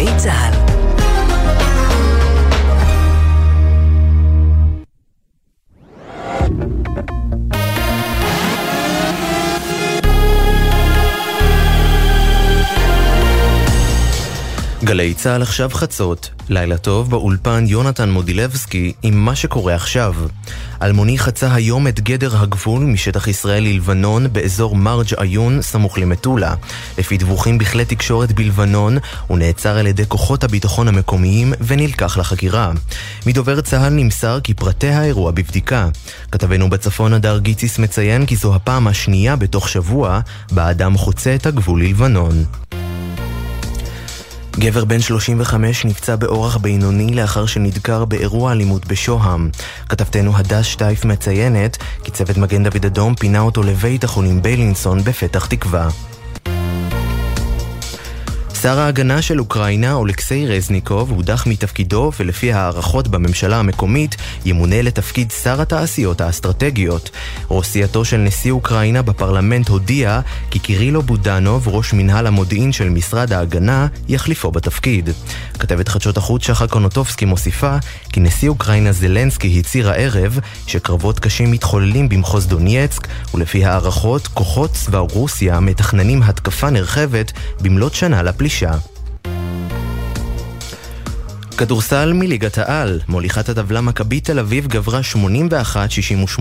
גלי צה"ל גלי צה"ל עכשיו חצות, לילה טוב באולפן יונתן מודילבסקי עם מה שקורה עכשיו. אלמוני חצה היום את גדר הגבול משטח ישראל ללבנון באזור מרג' עיון סמוך למטולה. לפי דיווחים בכלי תקשורת בלבנון, הוא נעצר על ידי כוחות הביטחון המקומיים ונלקח לחקירה. מדובר צה"ל נמסר כי פרטי האירוע בבדיקה. כתבנו בצפון הדר גיציס מציין כי זו הפעם השנייה בתוך שבוע בה אדם חוצה את הגבול ללבנון. גבר בן 35 נפצע באורח בינוני לאחר שנדקר באירוע אלימות בשוהם. כתבתנו הדס שטייף מציינת כי צוות מגן דוד אדום פינה אותו לבית החולים ביילינסון בפתח תקווה. שר ההגנה של אוקראינה, אולקסי רזניקוב, הודח מתפקידו ולפי הערכות בממשלה המקומית, ימונה לתפקיד שר התעשיות האסטרטגיות. ראש סיעתו של נשיא אוקראינה בפרלמנט הודיע כי קירילו בודנוב, ראש מנהל המודיעין של משרד ההגנה, יחליפו בתפקיד. כתבת חדשות החוץ שחר קונוטובסקי מוסיפה כי נשיא אוקראינה זלנסקי הצהיר הערב שקרבות קשים מתחוללים במחוז דונייצק, ולפי הערכות, כוחות צבא רוסיה מתכננים התקפה נרחבת במלאת שנה לפלישה. Alicia. כדורסל מליגת העל, מוליכת הטבלה מכבי תל אביב גברה 81-68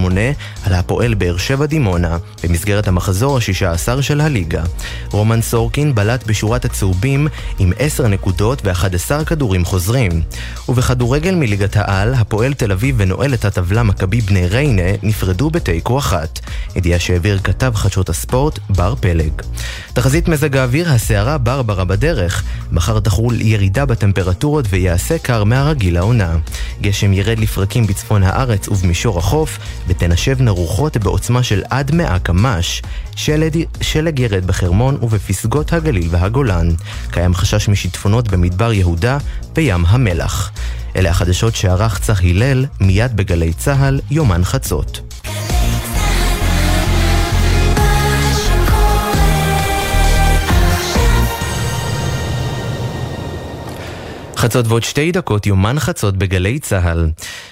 על הפועל באר שבע דימונה, במסגרת המחזור ה-16 של הליגה. רומן סורקין בלט בשורת הצהובים עם 10 נקודות ו-11 כדורים חוזרים. ובכדורגל מליגת העל, הפועל תל אביב ונועלת הטבלה מכבי בני ריינה נפרדו בתיקו אחת. ידיעה שהעביר כתב חדשות הספורט בר פלג. תחזית מזג האוויר, הסערה ברברה בדרך. מחר תחול ירידה בטמפרטורות ויעשה יעשה קר מהרגיל לעונה. גשם ירד לפרקים בצפון הארץ ובמישור החוף, ותנשבנה רוחות בעוצמה של עד 100 קמ"ש. שלג, שלג ירד בחרמון ובפסגות הגליל והגולן. קיים חשש משיטפונות במדבר יהודה וים המלח. אלה החדשות שערך צח הלל מיד בגלי צה"ל, יומן חצות. חצות ועוד שתי דקות, יומן חצות בגלי צה"ל.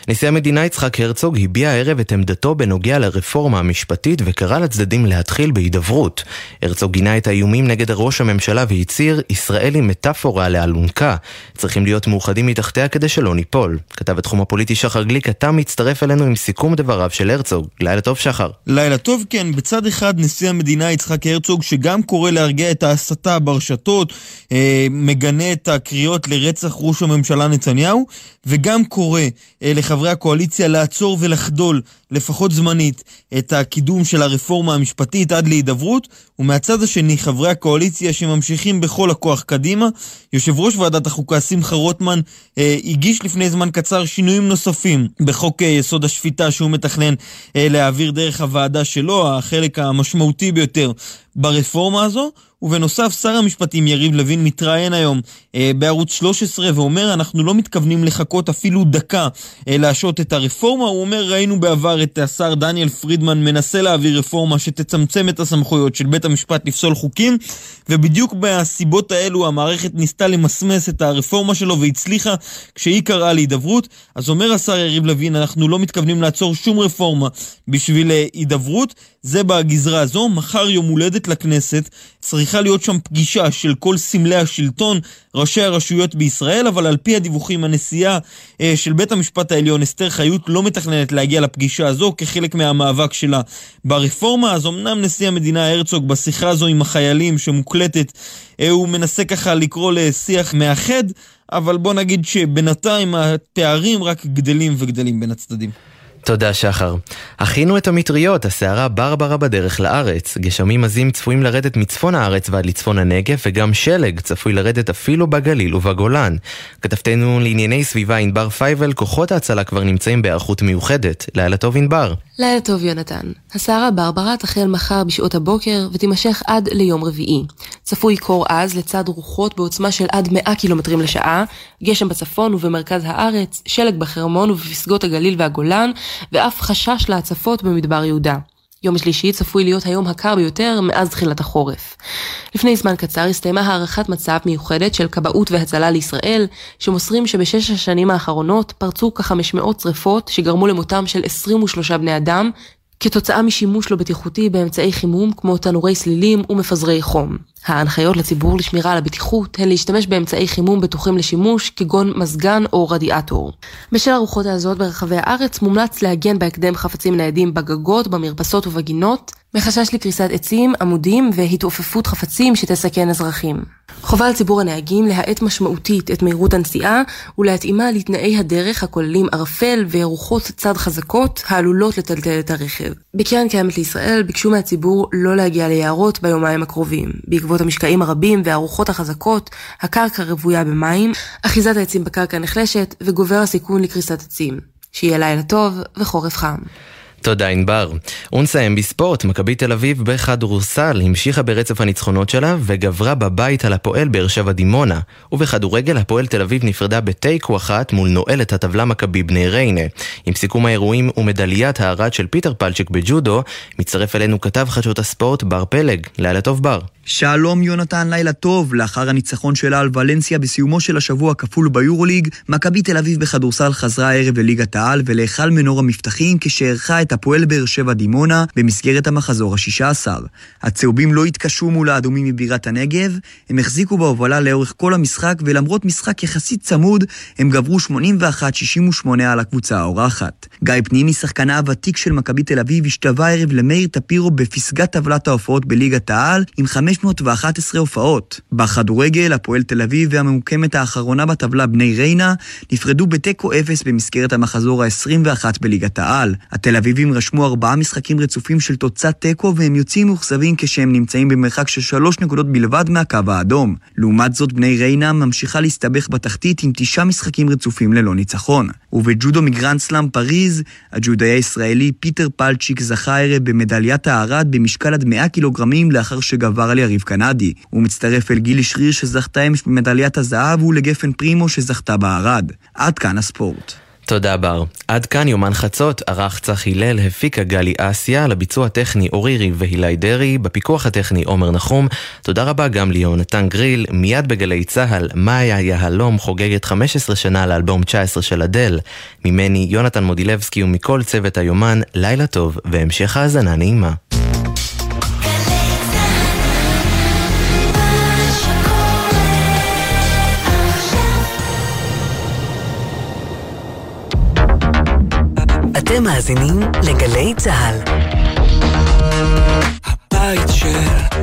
נשיא המדינה יצחק הרצוג הביע הערב את עמדתו בנוגע לרפורמה המשפטית וקרא לצדדים להתחיל בהידברות. הרצוג גינה את האיומים נגד ראש הממשלה והצהיר, ישראל היא מטאפורה לאלונקה. צריכים להיות מאוחדים מתחתיה כדי שלא ניפול. כתב התחום הפוליטי שחר גליק, אתה מצטרף אלינו עם סיכום דבריו של הרצוג. לילה טוב שחר. לילה טוב, כן. בצד אחד נשיא המדינה יצחק הרצוג, שגם קורא להרגיע את ההסתה ברשתות, אה, מגנה את הקריאות לרצח ראש הממשלה נתניהו, וגם קורא אה, לחברי הקואליציה לעצור ולחדול, לפחות זמנית, את הקידום של הרפורמה המשפטית עד להידברות, ומהצד השני חברי הקואליציה שממשיכים בכל הכוח קדימה. יושב ראש ועדת החוקה שמחה רוטמן אה, הגיש לפני זמן קצר שינויים נוספים בחוק אה, יסוד השפיטה שהוא מתכנן אה, להעביר דרך הוועדה שלו, החלק המשמעותי ביותר ברפורמה הזו. ובנוסף, שר המשפטים יריב לוין מתראיין היום אה, בערוץ 13 ואומר, אנחנו לא מתכוונים לחכות אפילו דקה אה, להשעות את הרפורמה. הוא אומר, ראינו בעבר את השר דניאל פרידמן מנסה להעביר רפורמה שתצמצם את הסמכויות של בית המשפט לפסול חוקים, ובדיוק מהסיבות האלו המערכת ניסתה למסמס את הרפורמה שלו והצליחה כשהיא קראה להידברות. אז אומר השר יריב לוין, אנחנו לא מתכוונים לעצור שום רפורמה בשביל אה, הידברות. זה בגזרה הזו. מחר יום הולדת לכנסת, צריכה להיות שם פגישה של כל סמלי השלטון, ראשי הרשויות בישראל, אבל על פי הדיווחים הנשיאה אה, של בית המשפט העליון, אסתר חיות, לא מתכננת להגיע לפגישה הזו כחלק מהמאבק שלה ברפורמה. אז אמנם נשיא המדינה הרצוג בשיחה הזו עם החיילים שמוקלטת, אה, הוא מנסה ככה לקרוא לשיח מאחד, אבל בוא נגיד שבינתיים התארים רק גדלים וגדלים בין הצדדים. תודה שחר. הכינו את המטריות, הסערה ברברה בדרך לארץ. גשמים עזים צפויים לרדת מצפון הארץ ועד לצפון הנגב, וגם שלג צפוי לרדת אפילו בגליל ובגולן. כתבתנו לענייני סביבה ענבר פייבל, כוחות ההצלה כבר נמצאים בהיערכות מיוחדת. לילה טוב ענבר. לילה טוב יונתן. הסערה ברברה תחל מחר בשעות הבוקר ותימשך עד ליום רביעי. צפוי קור עז לצד רוחות בעוצמה של עד 100 קילומטרים לשעה, גשם בצפון ובמרכז הארץ, שלג בחרמון ובפסגות הגליל והגולן, ואף חשש להצפות במדבר יהודה. יום השלישי צפוי להיות היום הקר ביותר מאז תחילת החורף. לפני זמן קצר הסתיימה הערכת מצב מיוחדת של כבאות והצלה לישראל, שמוסרים שבשש השנים האחרונות פרצו כ-500 שרפות שגרמו למותם של 23 בני אדם, כתוצאה משימוש לא בטיחותי באמצעי חימום כמו תנורי סלילים ומפזרי חום. ההנחיות לציבור לשמירה על הבטיחות הן להשתמש באמצעי חימום בטוחים לשימוש, כגון מזגן או רדיאטור. בשל הרוחות העזות ברחבי הארץ מומלץ לעגן בהקדם חפצים ניידים בגגות, במרפסות ובגינות, מחשש לקריסת עצים, עמודים והתעופפות חפצים שתסכן אזרחים. חובה על ציבור הנהגים להאט משמעותית את מהירות הנסיעה ולהתאימה לתנאי הדרך הכוללים ערפל ורוחות צד חזקות העלולות לטלטל את הרכב. בקרן קיימת לישראל ביקשו מהציבור לא להגיע ליערות ביומיים הקרובים. בעקבות המשקעים הרבים והרוחות החזקות, הקרקע רוויה במים, אחיזת העצים בקרקע נחלשת וגובר הסיכון לקריסת עצים. שיהיה לילה טוב וחורף חם. תודה ענבר. ונסיים בספורט, מכבי תל אביב בכדורסל המשיכה ברצף הניצחונות שלה וגברה בבית על הפועל באר שבע דימונה. ובכדורגל הפועל תל אביב נפרדה בתיקו אחת מול נועלת הטבלה מכבי בני ריינה. עם סיכום האירועים ומדליית הארד של פיטר פלצ'יק בג'ודו, מצטרף אלינו כתב חדשות הספורט בר פלג. לילה טוב בר. שלום יונתן, לילה טוב. לאחר הניצחון שלה על ולנסיה בסיומו של השבוע הכפול ביורוליג, מכבי תל אביב בכדורסל חזרה הערב לליגת העל ולהיכל מנור המבטחים כשאירחה הפועל באר שבע דימונה במסגרת המחזור השישה עשר. הצהובים לא התקשו מול האדומים מבירת הנגב, הם החזיקו בהובלה לאורך כל המשחק ולמרות משחק יחסית צמוד, הם גברו 81-68 על הקבוצה האורחת. גיא פנימי, שחקנה הוותיק של מכבי תל אביב, השתווה הערב למאיר טפירו בפסגת טבלת ההופעות בליגת העל עם 511 הופעות. בכדורגל, הפועל תל אביב והממוקמת האחרונה בטבלה בני ריינה נפרדו בתיקו אפס במסגרת המחזור ה-21 בליגת העל. התל אביבים רשמו ארבעה משחקים רצופים של תוצאת תיקו והם יוצאים מאוכזבים כשהם נמצאים במרחק של שלוש נקודות בלבד מהקו האדום. לעומת זאת, בני ריינה ממשיכה להסתבך בתחתית עם תשעה משחקים רצופים ללא ניצחון. ובג'ודו מגרנד סלאם פריז, הג'ודאי הישראלי פיטר פלצ'יק זכה הערב במדליית הארד במשקל עד 100 קילוגרמים לאחר שגבר על יריב קנדי. הוא מצטרף אל גילי שריר שזכתה אמש במדליית הזהב ולגפן פרימו שזכתה בארד. עד כאן הספורט. תודה בר. עד כאן יומן חצות, ערך צח הלל, הפיקה גלי אסיה, לביצוע הטכני אורי ריב והילי דרעי, בפיקוח הטכני עומר נחום. תודה רבה גם ליונתן גריל, מיד בגלי צה"ל, מאיה יהלום חוגגת 15 שנה לאלבום 19 של אדל. ממני, יונתן מודילבסקי ומכל צוות היומן, לילה טוב והמשך האזנה נעימה. אתם מאזינים לגלי צה"ל. הבית של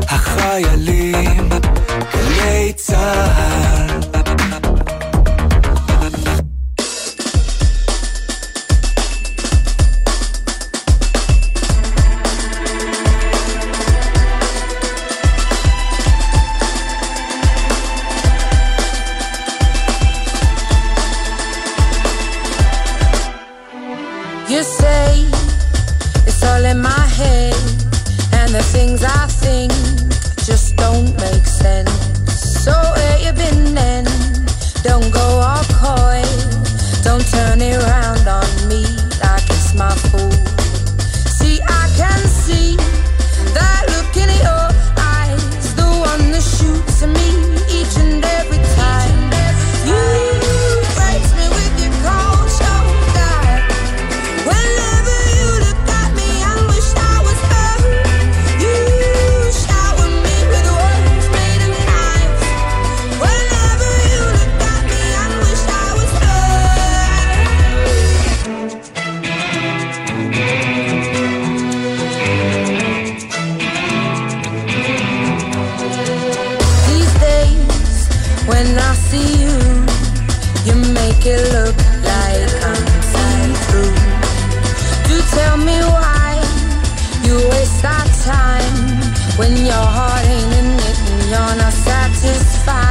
החיילים, גלי צה"ל. When your heart ain't in it and you're not satisfied.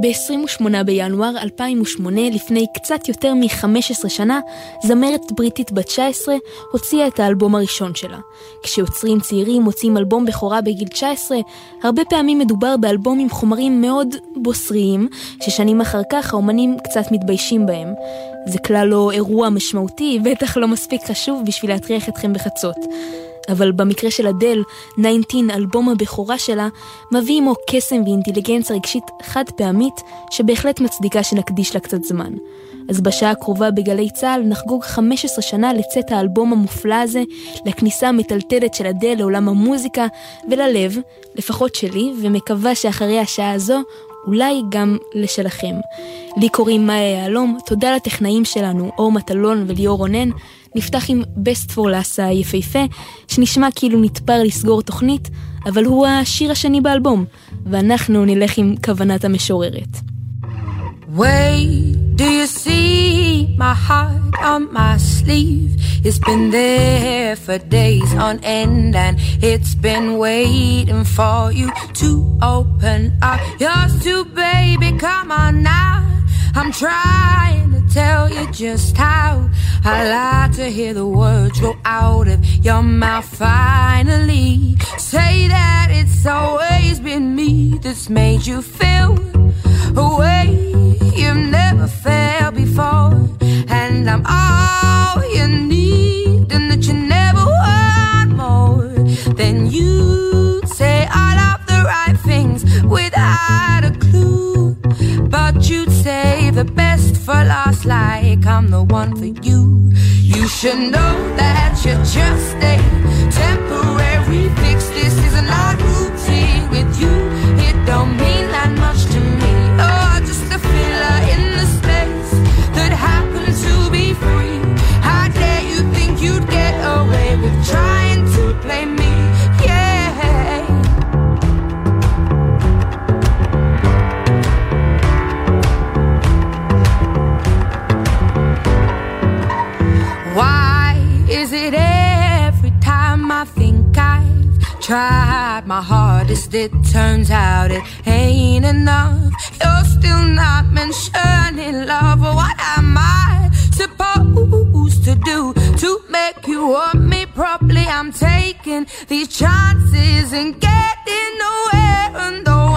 ב-28 בינואר 2008, לפני קצת יותר מ-15 שנה, זמרת בריטית בת 19 הוציאה את האלבום הראשון שלה. כשיוצרים צעירים מוצאים אלבום בכורה בגיל 19, הרבה פעמים מדובר באלבום עם חומרים מאוד בוסריים, ששנים אחר כך האומנים קצת מתביישים בהם. זה כלל לא אירוע משמעותי, בטח לא מספיק חשוב בשביל להטריח אתכם בחצות. אבל במקרה של אדל, 19, אלבום הבכורה שלה, מביא עמו קסם ואינטליגנציה רגשית חד פעמית, שבהחלט מצדיקה שנקדיש לה קצת זמן. אז בשעה הקרובה בגלי צה"ל נחגוג 15 שנה לצאת האלבום המופלא הזה, לכניסה המטלטלת של אדל לעולם המוזיקה וללב, לפחות שלי, ומקווה שאחרי השעה הזו אולי גם לשלכם. לי קוראים מאיה יהלום, תודה לטכנאים שלנו, אור מטלון וליאור רונן. נפתח עם בסט פור לאסה היפהפה, שנשמע כאילו נתפר לסגור תוכנית, אבל הוא השיר השני באלבום, ואנחנו נלך עם כוונת המשוררת. Wait, do you see my heart on my sleeve? It's been there for days on end and it's been waiting for you to open up yours too, baby. Come on now. I'm trying tell you just how I like to hear the words roll out of your mouth. Finally, say that it's always been me that's made you feel a way you've never felt before, and I'm all you need, and that you never want more. Then you say all of the right things without a clue, but you'd save the best for last, like I'm the one for you. You should know that you're just a tried my hardest, it turns out it ain't enough? You're still not mentioning love. What am I supposed to do to make you want me properly? I'm taking these chances and getting nowhere. And though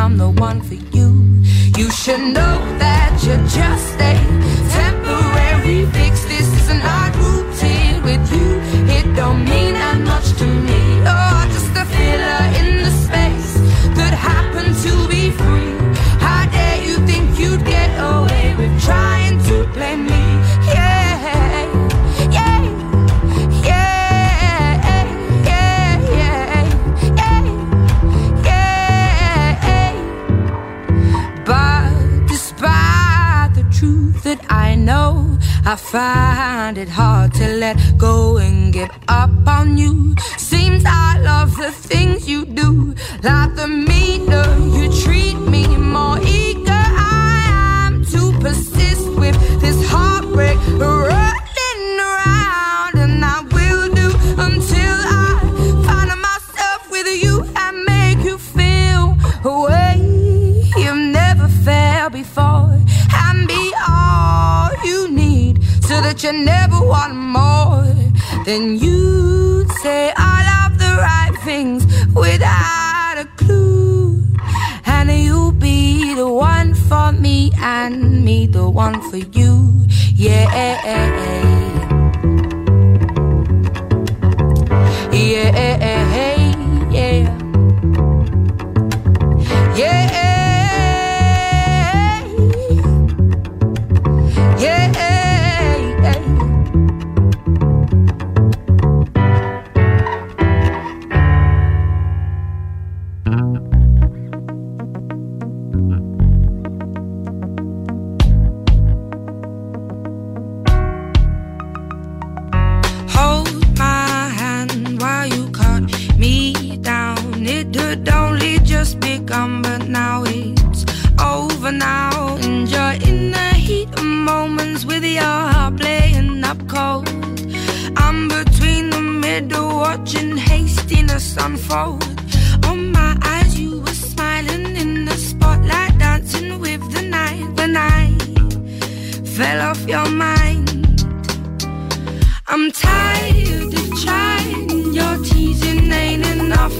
I'm the one for you. You should know that you're just a I find it hard to let go and give up on you. Seems I love the things you do, like the meter you treat me more want more. Then you'd say all of the right things without a clue, and you'll be the one for me and me the one for you. Yeah. Yeah, fell off your mind. I'm tired of trying, your teasing ain't enough,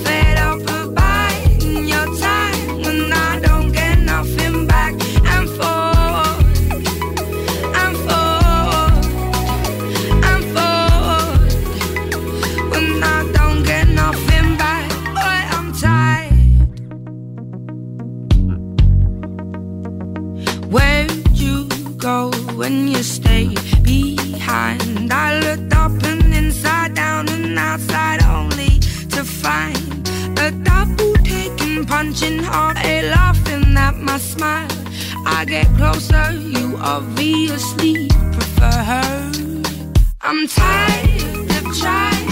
punching hard, a laughing at my smile. I get closer, you obviously prefer her. I'm tired of trying,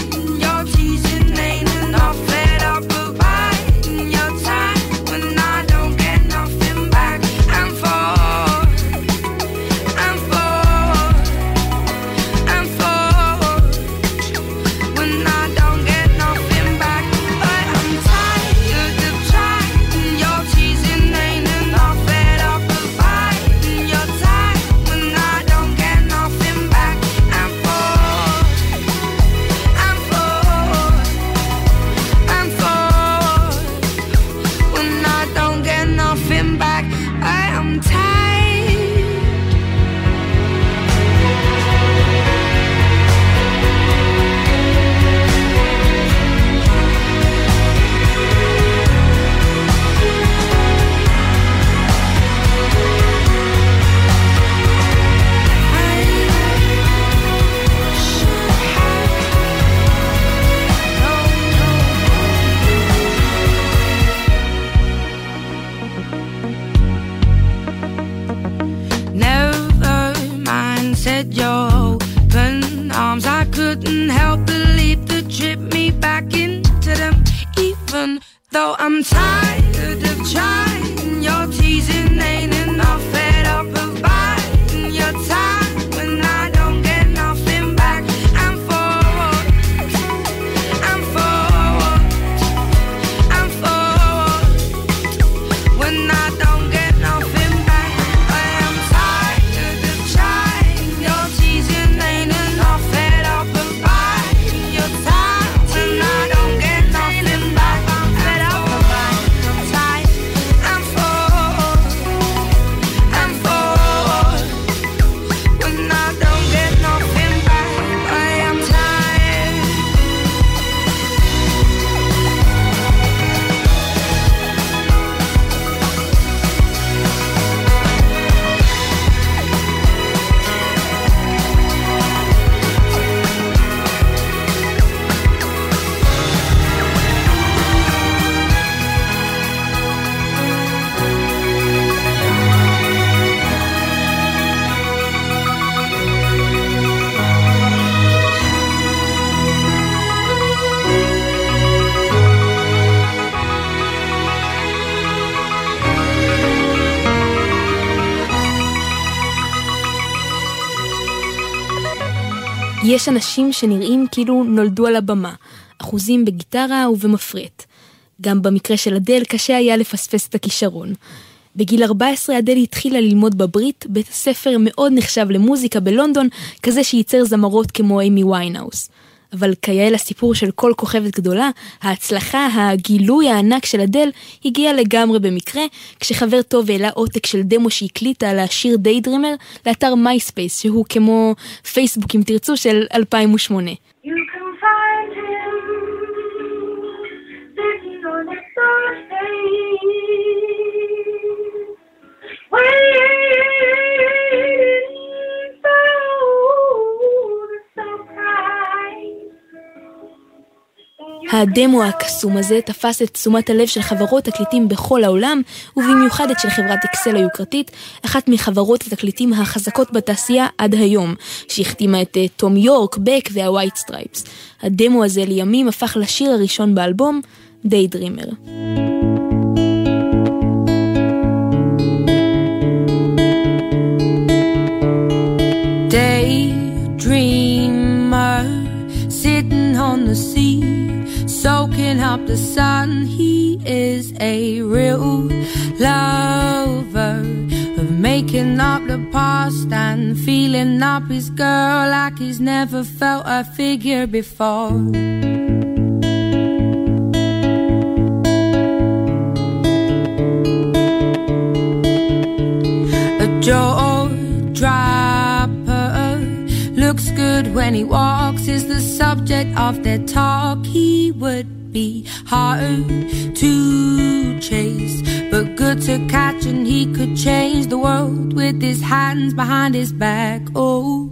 יש אנשים שנראים כאילו נולדו על הבמה, אחוזים בגיטרה ובמפרט. גם במקרה של אדל קשה היה לפספס את הכישרון. בגיל 14 אדל התחילה ללמוד ב BRIT, בית הספר מאוד נחשב למוזיקה בלונדון, כזה שייצר זמרות כמו אימי ויינהאוס. אבל כיאה לסיפור של כל כוכבת גדולה, ההצלחה, הגילוי הענק של אדל הגיע לגמרי במקרה, כשחבר טוב העלה עותק של דמו שהקליטה על השיר Daydreamer לאתר MySpace, שהוא כמו פייסבוק אם תרצו של 2008. הדמו הקסום הזה תפס את תשומת הלב של חברות תקליטים בכל העולם, ובמיוחד את של חברת XL היוקרתית, אחת מחברות התקליטים החזקות בתעשייה עד היום, שהחתימה את אה, תום יורק, בק וה White Stripes. הדמו הזה לימים הפך לשיר הראשון באלבום. Daydreamer up the sun. He is a real lover of making up the past and feeling up his girl like he's never felt a figure before. A jaw dropper looks good when he walks, is the subject of their talk. He would be hard to chase, but good to catch, and he could change the world with his hands behind his back. Oh.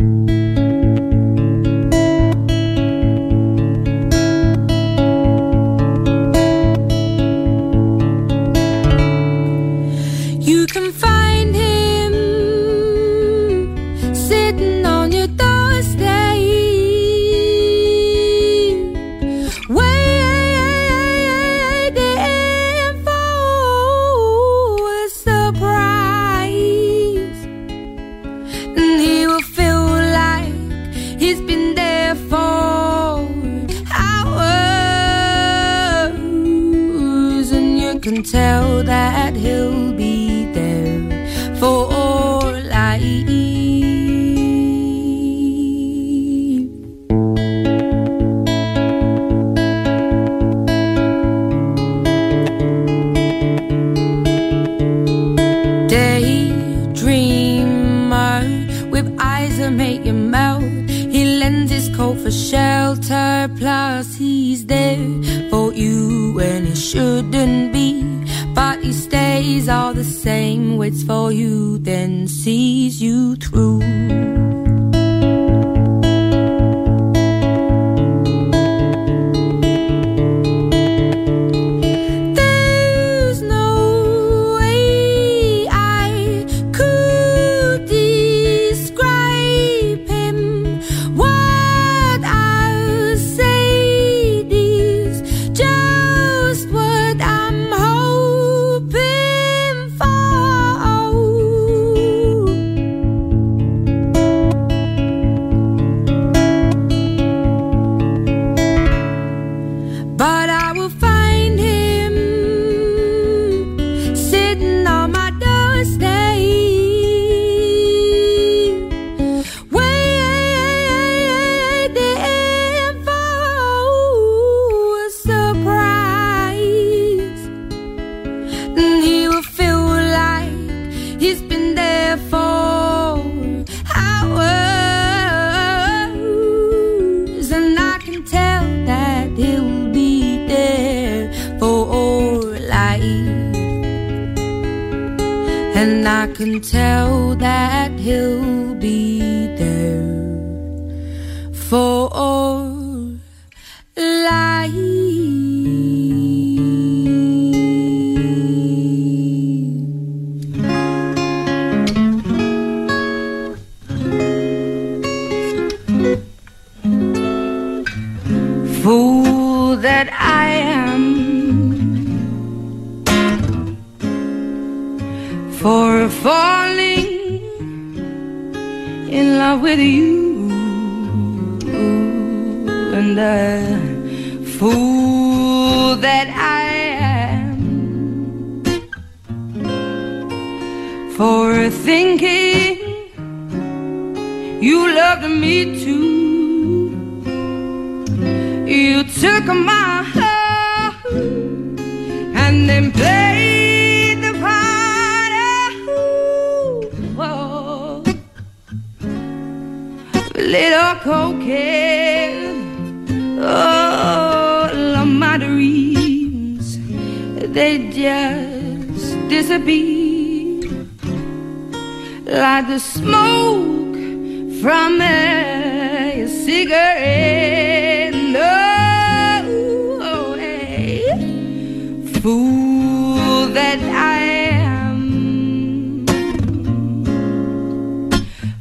fool that I am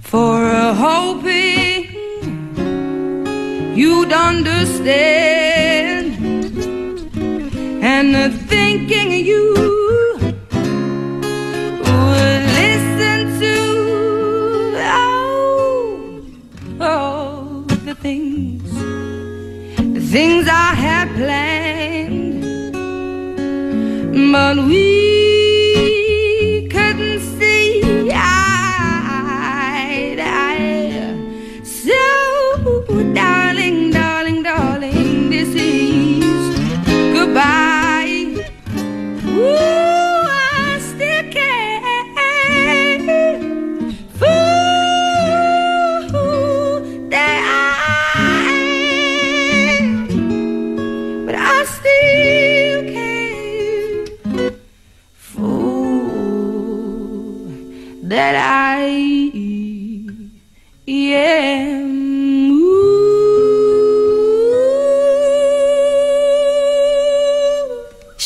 for hoping you'd understand and thinking you. oui.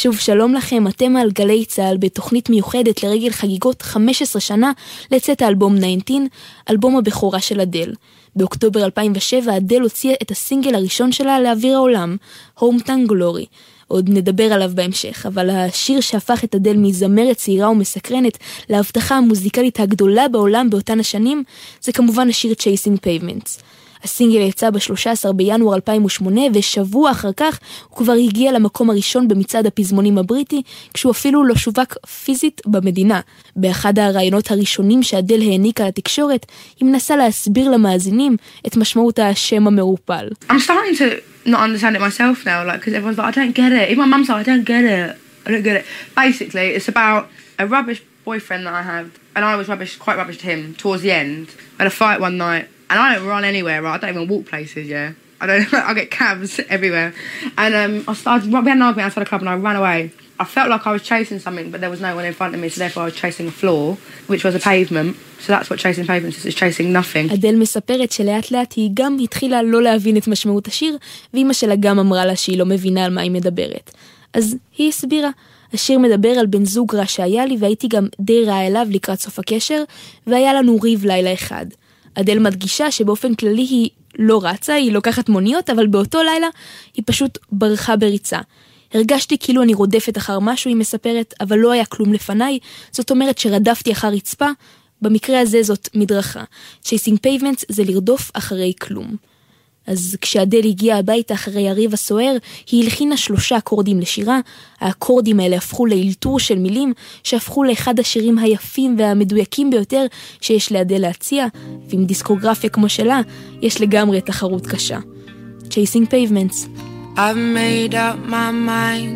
שוב שלום לכם, אתם על גלי צה"ל בתוכנית מיוחדת לרגל חגיגות 15 שנה לצאת האלבום 19, אלבום הבכורה של אדל. באוקטובר 2007 אדל הוציאה את הסינגל הראשון שלה לאוויר העולם, Hometown Glory. עוד נדבר עליו בהמשך, אבל השיר שהפך את אדל מזמרת צעירה ומסקרנת להבטחה המוזיקלית הגדולה בעולם באותן השנים, זה כמובן השיר Chasing Pavements. הסינגל יצא ב-13 בינואר 2008, ושבוע אחר כך הוא כבר הגיע למקום הראשון במצעד הפזמונים הבריטי, כשהוא אפילו לא שווק פיזית במדינה. באחד הראיונות הראשונים שאדל העניקה לתקשורת, היא מנסה להסביר למאזינים את משמעות השם rubbish boyfriend that I had, and I was rubbish, quite rubbish to him towards the end. I had a fight one night, and I don't run anywhere, right? I don't even walk places, yeah. I don't. I get cabs everywhere, and um, I started. We had an argument outside the club, and I ran away. I felt like I was chasing something, but there was no one in front of me, so therefore I was chasing a floor, which was a pavement. So that's what chasing pavements is. It's chasing nothing. אדל מספרת שלאט לאט היא גם התחילה לא להבין את משמעות השיר, ואימא שלה גם אמרה לה שהיא לא מבינה על מה היא מדברת. אז היא הסבירה. השיר מדבר על בן זוג רע שהיה לי והייתי גם די רעה אליו לקראת סוף הקשר, והיה לנו ריב לילה אחד. אדל מדגישה שבאופן כללי היא לא רצה, היא לוקחת מוניות, אבל באותו לילה היא פשוט ברחה בריצה. הרגשתי כאילו אני רודפת אחר משהו, היא מספרת, אבל לא היה כלום לפניי, זאת אומרת שרדפתי אחר רצפה, במקרה הזה זאת מדרכה. Chasing Pavements זה לרדוף אחרי כלום. אז כשאדל הגיעה הביתה אחרי הריב הסוער, היא הלחינה שלושה אקורדים לשירה. האקורדים האלה הפכו לאלתור של מילים, שהפכו לאחד השירים היפים והמדויקים ביותר שיש לאדל להציע, ועם דיסקוגרפיה כמו שלה, יש לגמרי תחרות קשה. Chasing Pavements. I've made up my mind.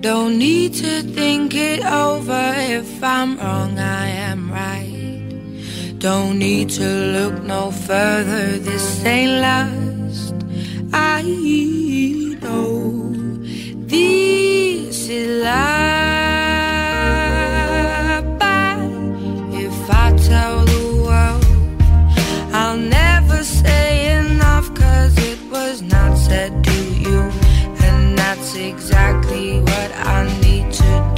Don't need to think it over. If I'm wrong, I am right. Don't need to look no further. This ain't last. I know this is life. But if I tell the world, I'll never say enough. Cause it was not said to you. And that's exactly what I need to do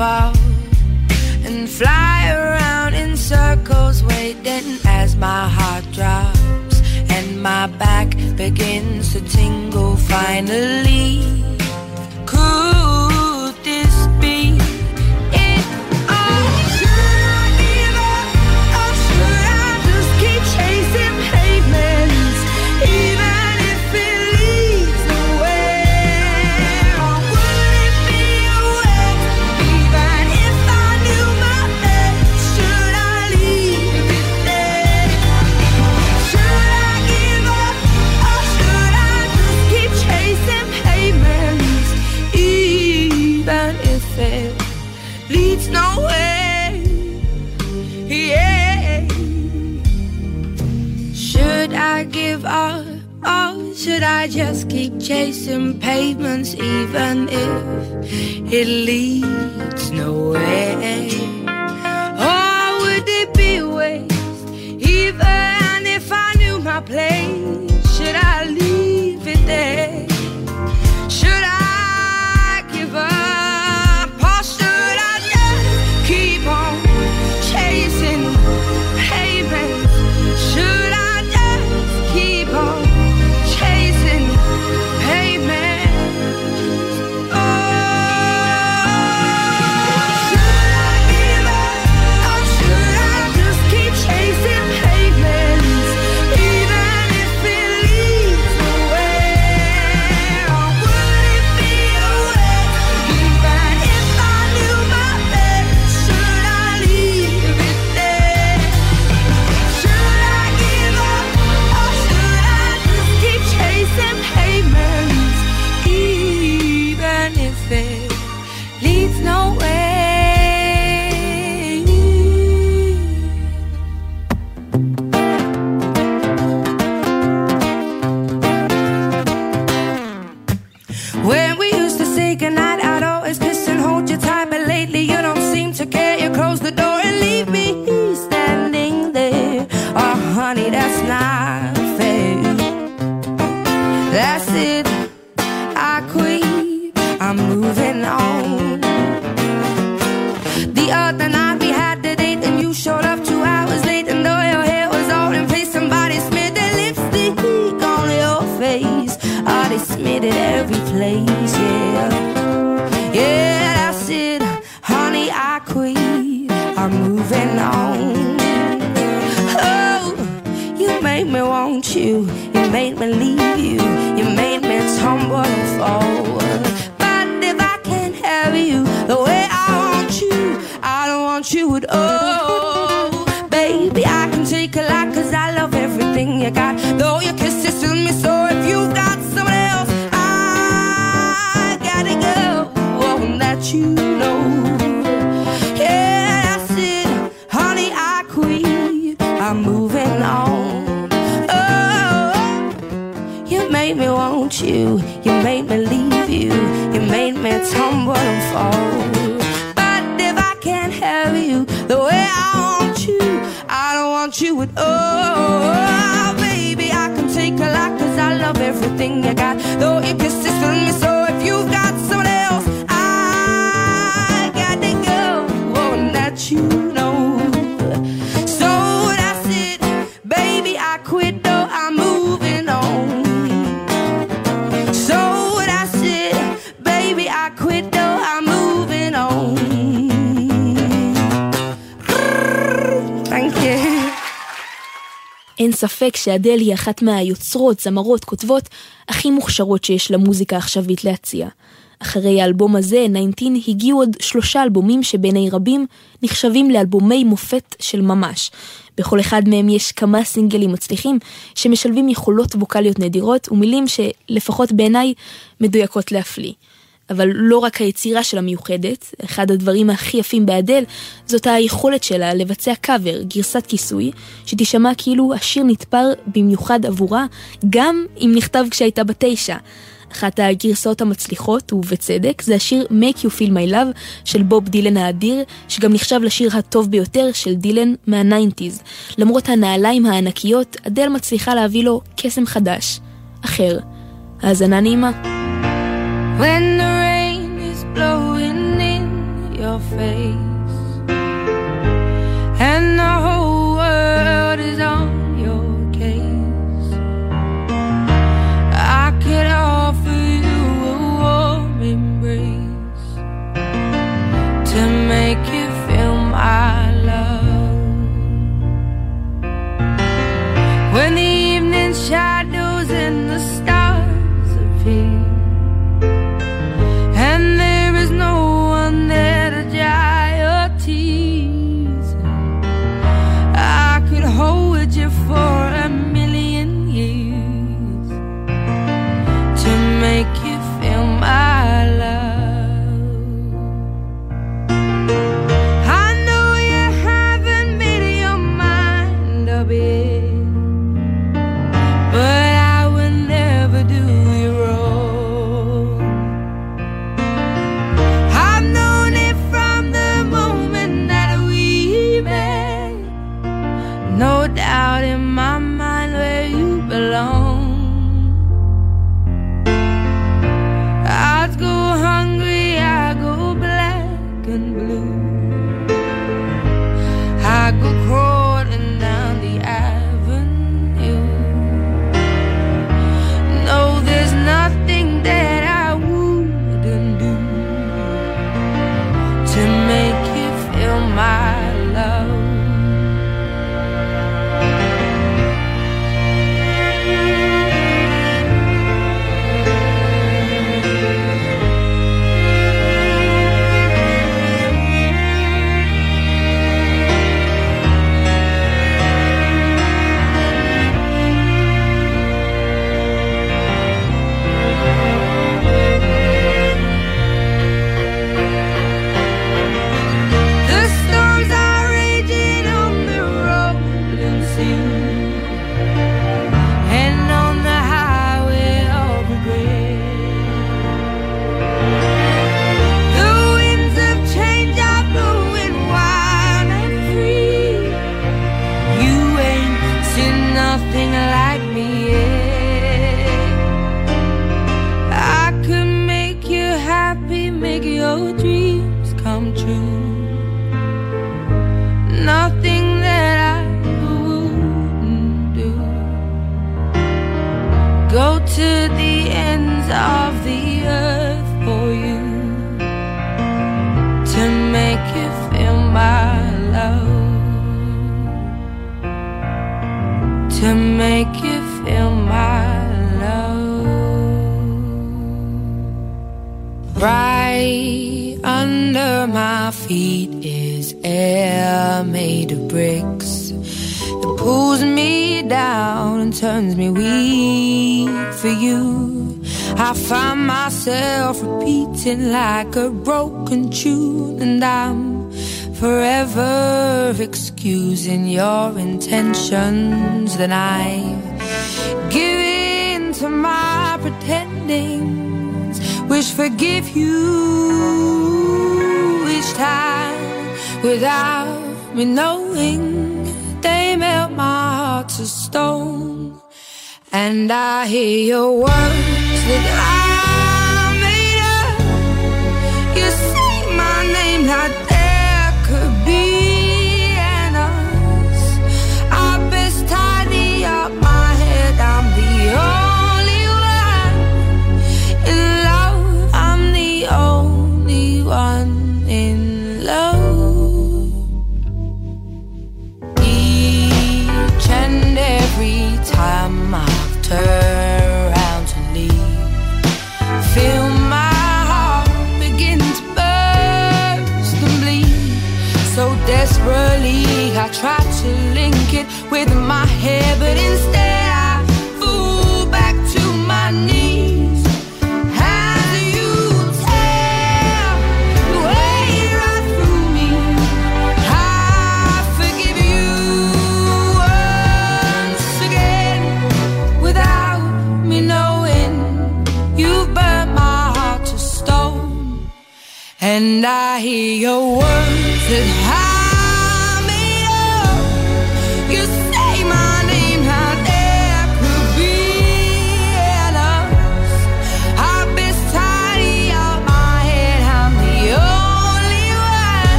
up and fly around in circles, waiting as my heart drops and my back begins to tingle. Finally, even if it leads I want you at all. Baby, I can take a lot cause I love everything you got. Though your kisses fill me so if you've got someone else, I gotta go. Oh, and that you know. Yeah, that's it. Honey, I quit. I'm moving on. Oh, you made me want you. You made me leave you. You made me tumble and fall. Thing you got. Though your kiss is ספק שאדל היא אחת מהיוצרות, זמרות, כותבות הכי מוכשרות שיש למוזיקה העכשווית להציע. אחרי האלבום הזה, 19, הגיעו עוד שלושה אלבומים שבעיני רבים נחשבים לאלבומי מופת של ממש. בכל אחד מהם יש כמה סינגלים מצליחים שמשלבים יכולות ווקאליות נדירות ומילים שלפחות בעיניי מדויקות להפליא. אבל לא רק היצירה שלה מיוחדת, אחד הדברים הכי יפים באדל זאת היכולת שלה לבצע קאבר, גרסת כיסוי, שתישמע כאילו השיר נתפר במיוחד עבורה, גם אם נכתב כשהייתה בת תשע. אחת הגרסאות המצליחות, ובצדק, זה השיר Make You Feel My Love של בוב דילן האדיר, שגם נחשב לשיר הטוב ביותר של דילן מה nineties. למרות הנעליים הענקיות, אדל מצליחה להביא לו קסם חדש, אחר. האזנה נעימה. When the blowing in your face. And the whole world is on intentions. Then I give in to my pretendings, which forgive you each time without me knowing they melt my heart to stone. And I hear your words that I made up. You say my name like I hear your words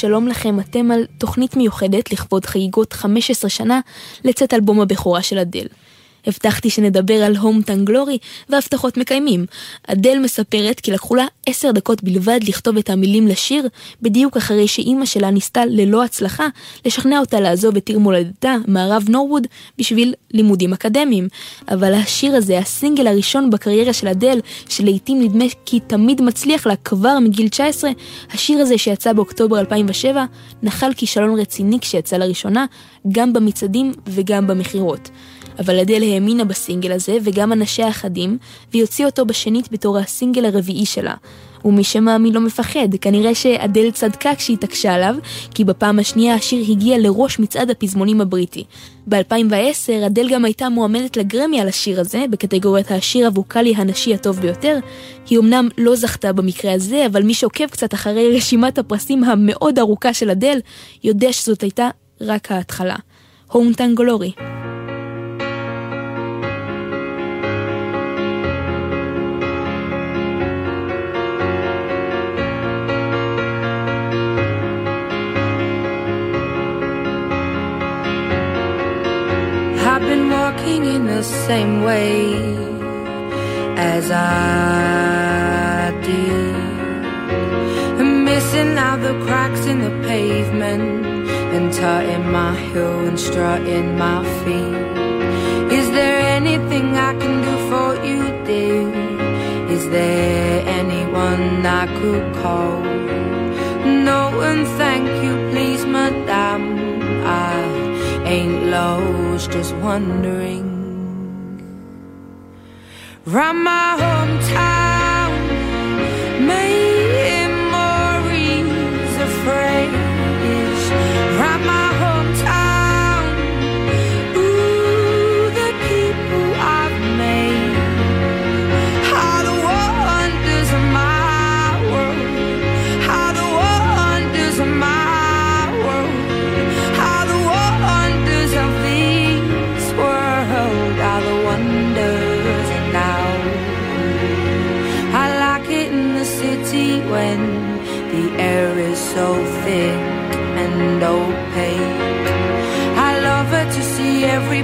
שלום לכם, אתם על תוכנית מיוחדת לכבוד חגיגות 15 שנה לצאת אלבום הבכורה של אדל. הבטחתי שנדבר על הום גלורי והבטחות מקיימים. אדל מספרת כי לקחו לה עשר דקות בלבד לכתוב את המילים לשיר, בדיוק אחרי שאימא שלה ניסתה ללא הצלחה לשכנע אותה לעזוב את עיר מולדתה, מערב נורווד, בשביל לימודים אקדמיים. אבל השיר הזה, הסינגל הראשון בקריירה של אדל, שלעיתים נדמה כי תמיד מצליח לה כבר מגיל 19, השיר הזה שיצא באוקטובר 2007, נחל כישלון רציני כשיצא לראשונה, גם במצעדים וגם במכירות. אבל אדל האמינה בסינגל הזה וגם אנשיה אחדים, והיא הוציאה אותו בשנית בתור הסינגל הרביעי שלה. ומי שמאמין לא מפחד, כנראה שאדל צדקה כשהיא התעקשה עליו, כי בפעם השנייה השיר הגיע לראש מצעד הפזמונים הבריטי. ב-2010 אדל גם הייתה מועמדת לגרמי על השיר הזה, בקטגוריית השיר הווקאלי הנשי הטוב ביותר. היא אמנם לא זכתה במקרה הזה, אבל מי שעוקב קצת אחרי רשימת הפרסים המאוד ארוכה של אדל, יודע שזאת הייתה רק ההתחלה. הומטן גלורי. the same way as I did. Missing out the cracks in the pavement and tutting my heel and strutting my feet. Is there anything I can do for you, dear? Is there anyone I could call? No, one, thank you, please, madame. I ain't lost, just wondering round my hometown.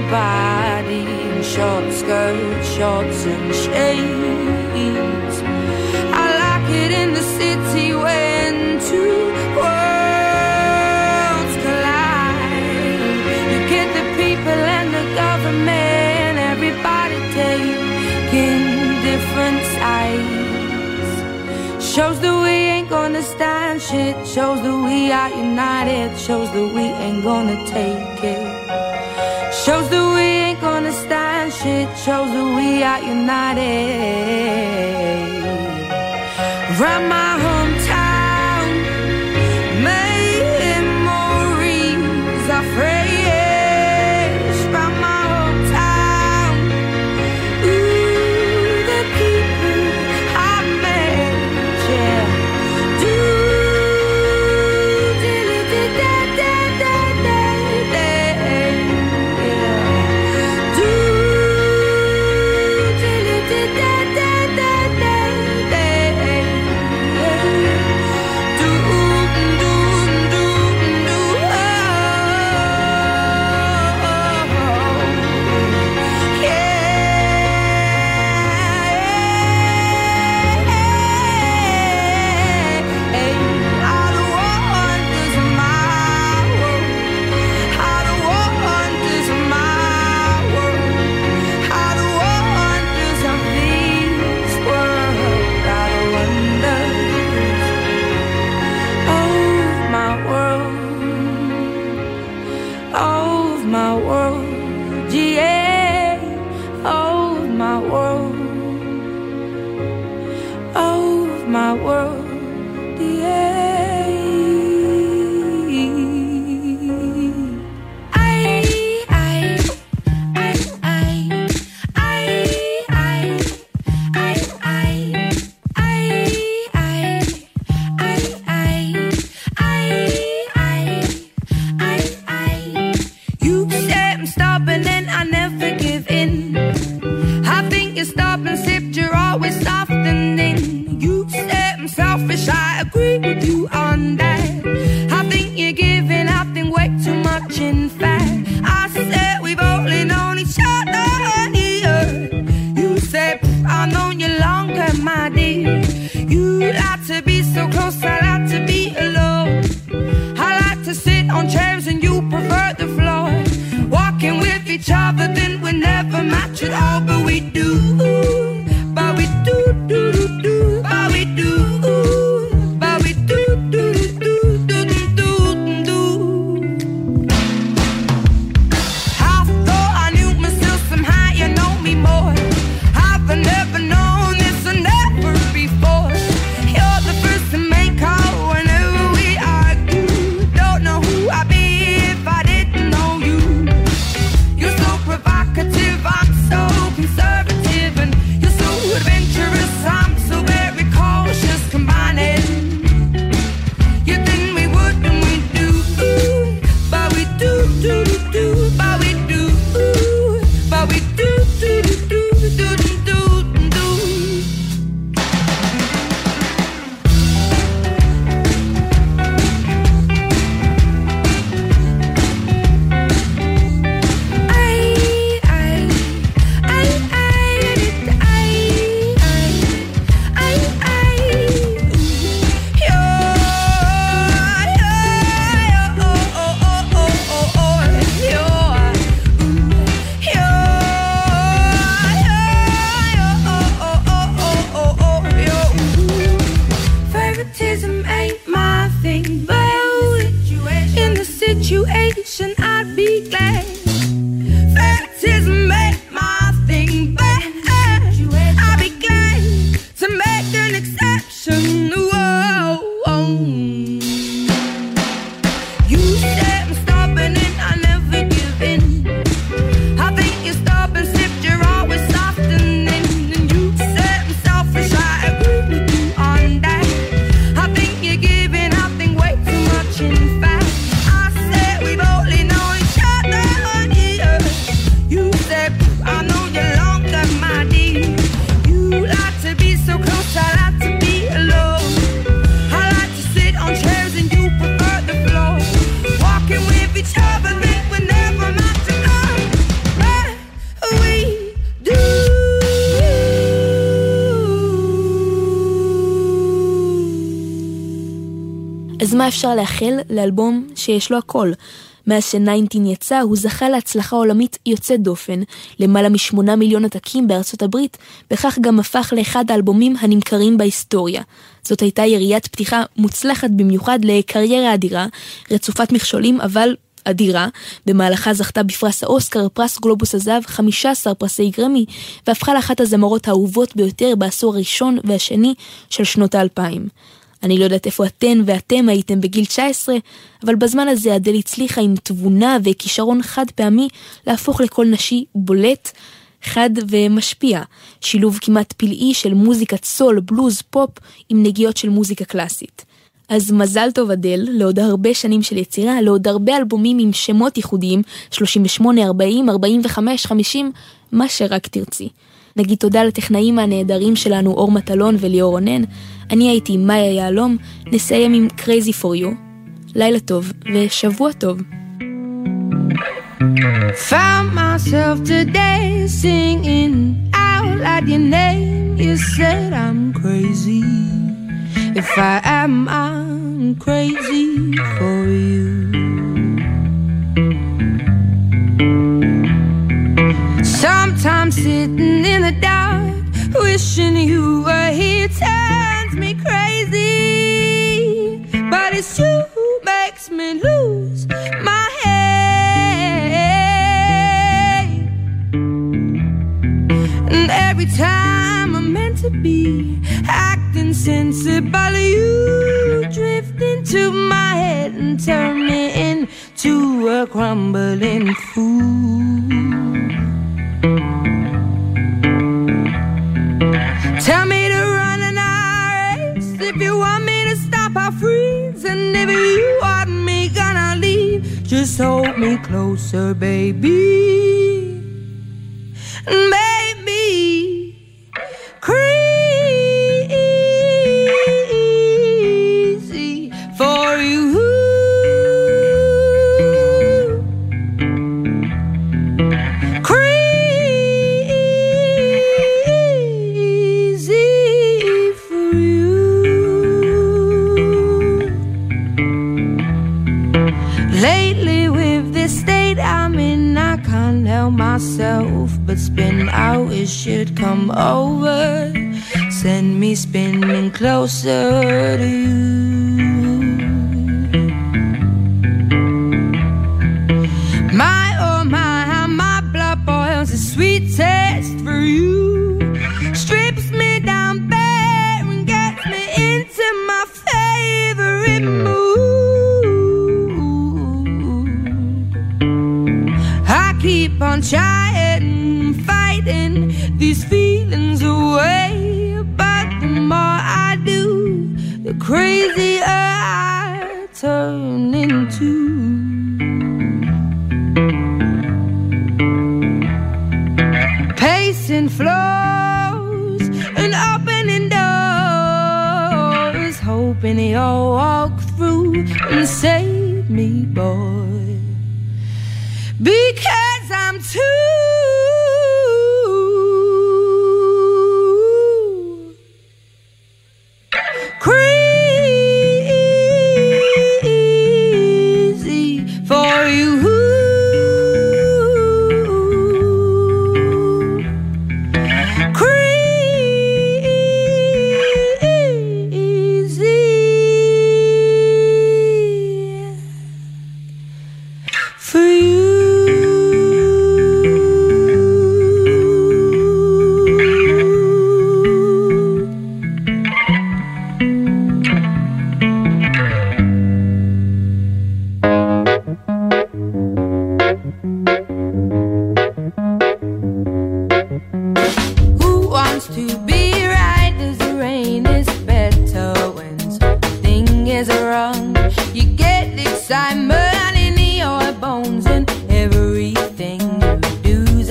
body in short skirts, shorts and shades. I like it in the city when two worlds collide. You get the people and the government, everybody taking different sides. Shows that we ain't gonna stand shit. Shows that we are united. Shows that we ain't gonna take it. Shows that we ain't gonna stand shit. Shows that we are united. Run my Baptism ain't my thing, but in the situation, I'd be glad. אפשר לאחל לאלבום שיש לו הכל? מאז ש-19 יצא, הוא זכה להצלחה עולמית יוצאת דופן, למעלה משמונה מיליון עתקים בארצות הברית, בכך גם הפך לאחד האלבומים הנמכרים בהיסטוריה. זאת הייתה יריית פתיחה מוצלחת במיוחד לקריירה אדירה, רצופת מכשולים, אבל אדירה, במהלכה זכתה בפרס האוסקר, פרס גלובוס הזהב, 15 פרסי גרמי, והפכה לאחת הזמרות האהובות ביותר בעשור הראשון והשני של שנות האלפיים. אני לא יודעת איפה אתן ואתם הייתם בגיל 19, אבל בזמן הזה אדל הצליחה עם תבונה וכישרון חד פעמי להפוך לקול נשי בולט, חד ומשפיע. שילוב כמעט פלאי של מוזיקת סול, בלוז, פופ, עם נגיעות של מוזיקה קלאסית. אז מזל טוב אדל, לעוד הרבה שנים של יצירה, לעוד הרבה אלבומים עם שמות ייחודיים, 38, 40, 45, 50, מה שרק תרצי. נגיד תודה לטכנאים הנהדרים שלנו אור מטלון וליאור רונן. אני הייתי מאיה יהלום, נסיים עם Crazy for You. לילה טוב ושבוע טוב. Found myself today singing out loud your name. You said I'm crazy. If I am, I'm crazy for you. Sometimes sitting in the dark, wishing you were here turns me crazy. But it's you who makes me lose my head. And every time I'm meant to be acting sensible, you drift into my head and turn me into a crumbling fool. Tell me If you want me to stop, I'll freeze. And if you want me gonna leave, just hold me closer, baby. Baby, spin out. It should come over, send me spinning closer to you.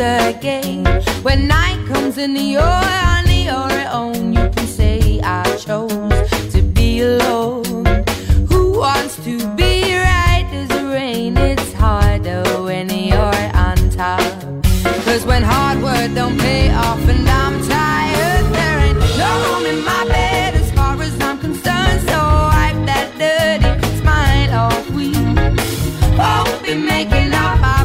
again. When night comes and you're on your own, you can say I chose to be alone. Who wants to be right as the rain? It's harder when you're on top. Cause when hard work don't pay off and I'm tired, there ain't no room in my bed as far as I'm concerned. So wipe that dirty smile off. We won't be making up our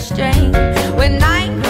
strange when night.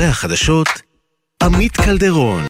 אחרי החדשות, עמית קלדרון.